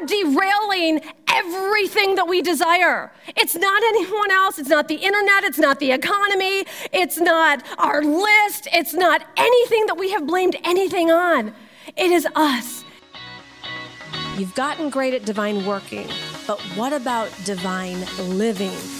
are derailing everything that we desire. It's not anyone else. It's not the internet. It's not the economy. It's not our list. It's not anything that we have blamed anything on. It is us. You've gotten great at divine working, but what about divine living?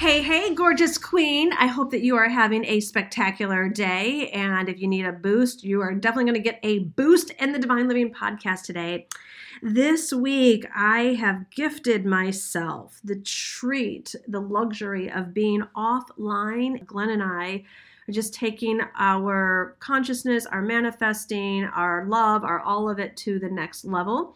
Hey, hey, gorgeous queen. I hope that you are having a spectacular day. And if you need a boost, you are definitely going to get a boost in the Divine Living podcast today. This week, I have gifted myself the treat, the luxury of being offline. Glenn and I are just taking our consciousness, our manifesting, our love, our all of it to the next level.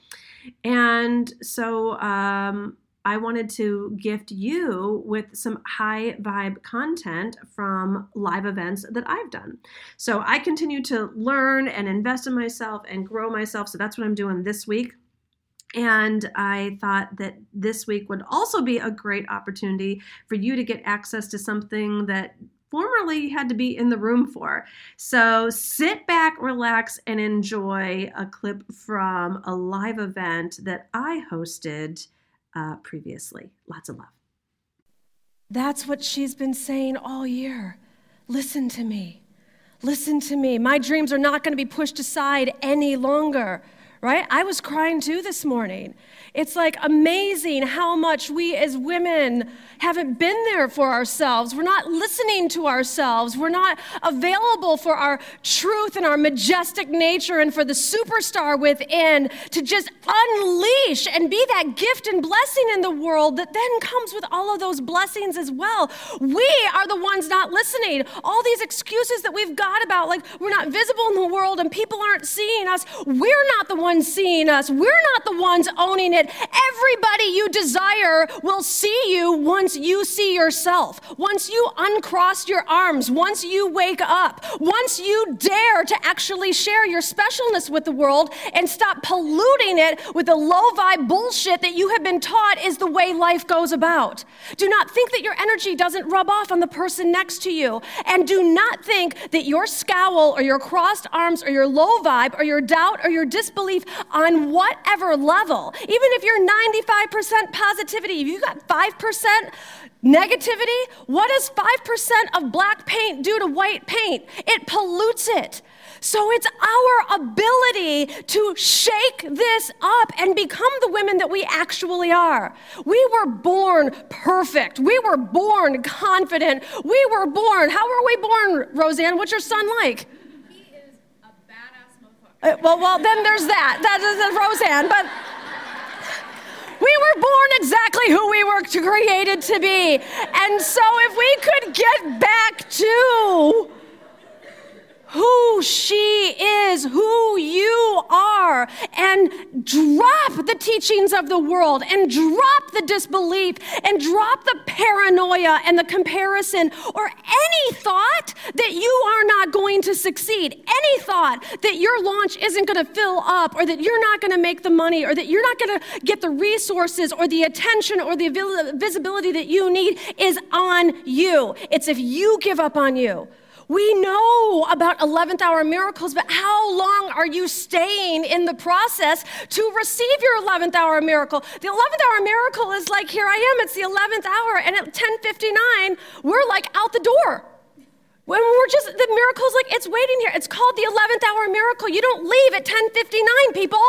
And so, um, I wanted to gift you with some high vibe content from live events that I've done. So I continue to learn and invest in myself and grow myself. So that's what I'm doing this week. And I thought that this week would also be a great opportunity for you to get access to something that formerly you had to be in the room for. So sit back, relax, and enjoy a clip from a live event that I hosted uh, previously. Lots of love. That's what she's been saying all year. Listen to me. Listen to me. My dreams are not going to be pushed aside any longer right? I was crying too this morning. It's like amazing how much we as women haven't been there for ourselves. We're not listening to ourselves. We're not available for our truth and our majestic nature and for the superstar within to just unleash and be that gift and blessing in the world that then comes with all of those blessings as well. We are the ones not listening. All these excuses that we've got about, like, we're not visible in the world and people aren't seeing us, we're not the ones seeing us. We're not the ones owning it. Everybody you desire will see you once you see yourself. Once you uncross your arms, once you wake up, once you dare to actually share your specialness with the world and stop polluting it with the low vibe bullshit that you have been taught is the way life goes about. Do not think that your energy doesn't rub off on the person next to you. And do not think that your scowl or your crossed arms or your low vibe or your doubt or your disbelief on whatever level, even if you're 95% positivity, if you got 5% negativity, what does 5% of black paint do to white paint? It pollutes it. So it's our ability to shake this up and become the women that we actually are. We were born perfect. We were born confident. We were born, how were we born, Roseanne? What's your son like? Uh, well, well, then there's that. That is Roseanne. But we were born exactly who we were created to be. And so if we could get back to who she is, who you are, and drop the teachings of the world, and drop the disbelief, and drop the paranoia and the comparison, or any thought that you are not going to succeed, any thought that your launch isn't going to fill up, or that you're not going to make the money, or that you're not going to get the resources, or the attention, or the visibility that you need is on you. It's if you give up on you. We know about 11th hour miracles, but how long are you staying in the process to receive your 11th hour miracle? The 11th hour miracle is like, here I am, it's the 11th hour, and at 10:59, we're like out the door. When we're just the miracle's like it's waiting here. It's called the 11th hour miracle. You don't leave at 10:59, people.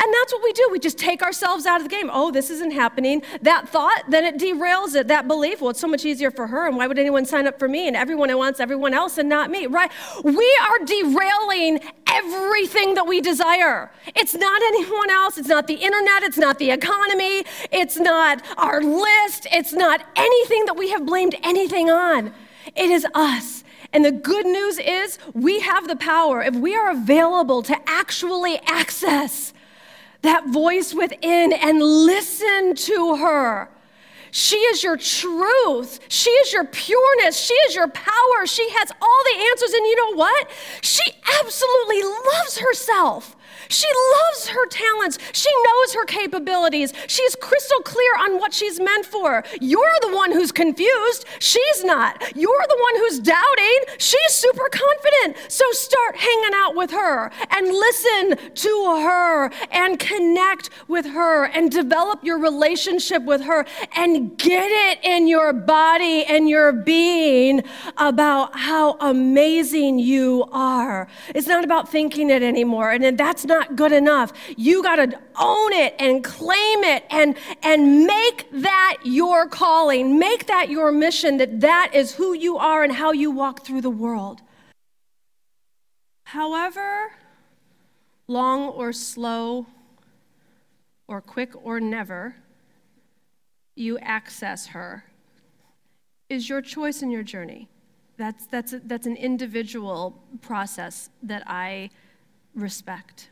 And that's what we do. We just take ourselves out of the game. Oh, this isn't happening. That thought, then it derails it. That belief, well, it's so much easier for her. And why would anyone sign up for me? And everyone wants everyone else and not me, right? We are derailing everything that we desire. It's not anyone else. It's not the internet. It's not the economy. It's not our list. It's not anything that we have blamed anything on. It is us. And the good news is we have the power, if we are available to actually access that voice within and listen to her. She is your truth. She is your pureness. She is your power. She has all the answers. And you know what? She absolutely loves herself. She loves her talents. She knows her capabilities. She's crystal clear on what she's meant for. You're the one who's confused. She's not. You're the one who's doubting. She's super confident. So start hanging out with her and listen to her and connect with her and develop your relationship with her and get it in your body and your being about how amazing you are. It's not about thinking it anymore. And that's not not good enough. You got to own it and claim it and, and make that your calling, make that your mission, that that is who you are and how you walk through the world. However, long or slow, or quick or never, you access her is your choice in your journey. That's, that's, a, that's an individual process that I respect.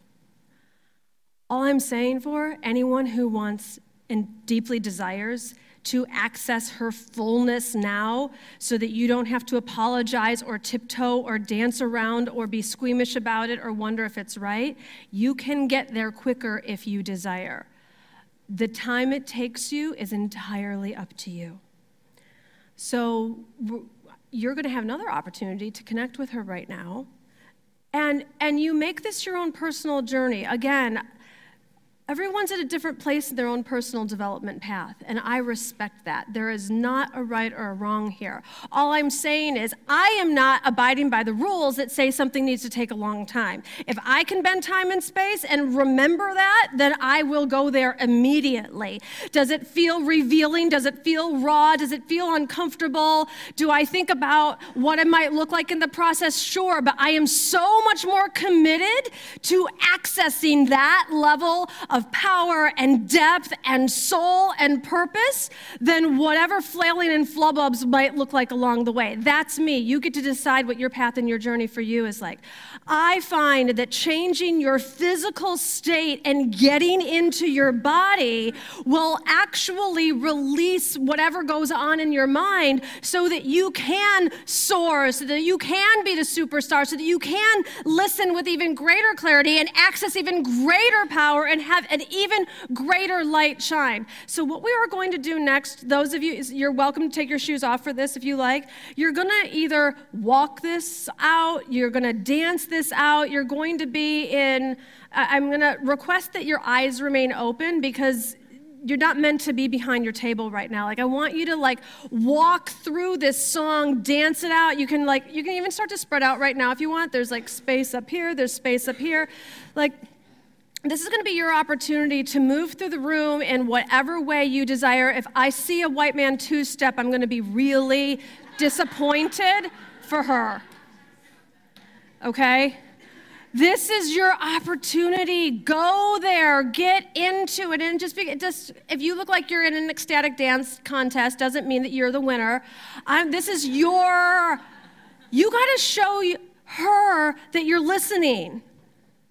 All I'm saying for anyone who wants and deeply desires to access her fullness now so that you don't have to apologize or tiptoe or dance around or be squeamish about it or wonder if it's right, you can get there quicker if you desire. The time it takes you is entirely up to you. So you're going to have another opportunity to connect with her right now. And, and you make this your own personal journey. Again, Everyone's at a different place in their own personal development path, and I respect that. There is not a right or a wrong here. All I'm saying is, I am not abiding by the rules that say something needs to take a long time. If I can bend time and space and remember that, then I will go there immediately. Does it feel revealing? Does it feel raw? Does it feel uncomfortable? Do I think about what it might look like in the process? Sure, but I am so much more committed to accessing that level power and depth and soul and purpose than whatever flailing and flubbubs might look like along the way. That's me. You get to decide what your path and your journey for you is like. I find that changing your physical state and getting into your body will actually release whatever goes on in your mind so that you can soar, so that you can be the superstar, so that you can listen with even greater clarity and access even greater power and have an even greater light shine. So, what we are going to do next, those of you, you're welcome to take your shoes off for this if you like. You're going to either walk this out, you're going to dance this out, you're going to be in, I'm going to request that your eyes remain open because you're not meant to be behind your table right now like i want you to like walk through this song dance it out you can like you can even start to spread out right now if you want there's like space up here there's space up here like this is going to be your opportunity to move through the room in whatever way you desire. If I see a white man two step, I'm going to be really disappointed for her. Okay? This is your opportunity. Go there, get into it, and just, be, just if you look like you're in an ecstatic dance contest, doesn't mean that you're the winner. I'm, this is your. You got to show her that you're listening.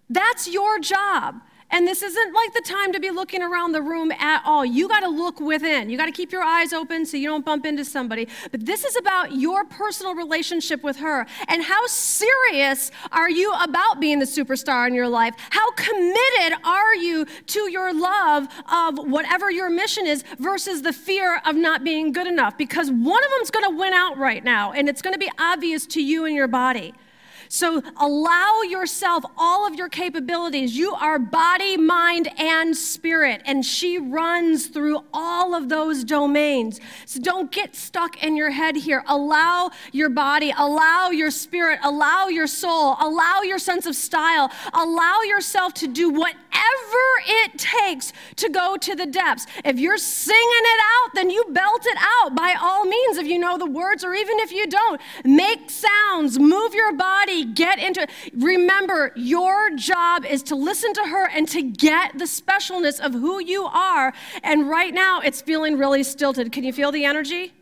That's your job. And this isn't like the time to be looking around the room at all. You got to look within. You got to keep your eyes open so you don't bump into somebody. But this is about your personal relationship with her. And how serious are you about being the superstar in your life? How committed are you to your love of whatever your mission is versus the fear of not being good enough? Because one of them's going to win out right now, and it's going to be obvious to you and your body. So allow yourself all of your capabilities. You are body, mind, and spirit, and she runs through all of those domains. So don't get stuck in your head here. Allow your body, allow your spirit, allow your soul, allow your sense of style, allow yourself to do whatever it takes to go to the depths. If you're singing it out, then you belt it out by all means if you know the words, or even if you don't. Make sounds, move your body get into it. Remember, your job is to listen to her and to get the specialness of who you are. And right now, it's feeling really stilted. Can you feel the energy?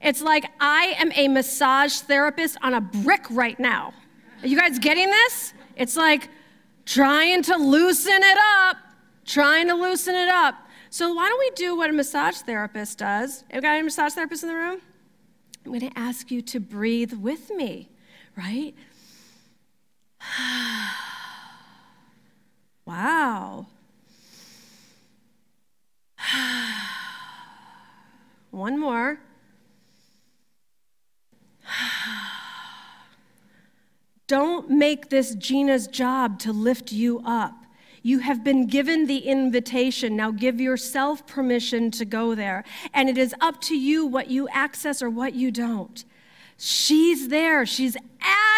It's like I am a massage therapist on a brick right now. Are you guys getting this? It's like trying to loosen it up, trying to loosen it up. So, why don't we do what a massage therapist does? Have got any massage therapists in the room? I'm going to ask you to breathe with me, right? wow. One more. Don't make this Gina's job to lift you up. You have been given the invitation. Now give yourself permission to go there. And it is up to you what you access or what you don't. She's there. She's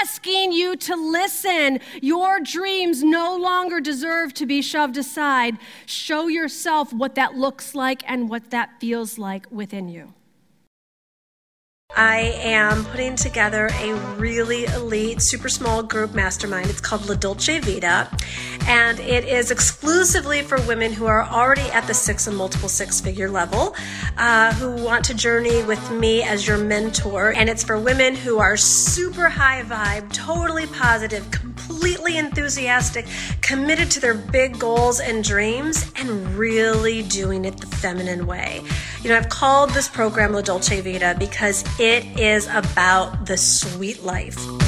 asking you to listen. Your dreams no longer deserve to be shoved aside. Show yourself what that looks like and what that feels like within you. I am putting together a really elite, super small group mastermind. It's called La Dolce Vita, and it is exclusively for women who are already at the six and multiple six figure level, uh, who want to journey with me as your mentor. And it's for women who are super high vibe, totally positive, completely enthusiastic, committed to their big goals and dreams, and really doing it the feminine way. You know, I've called this program La Dolce Vita because it is about the sweet life.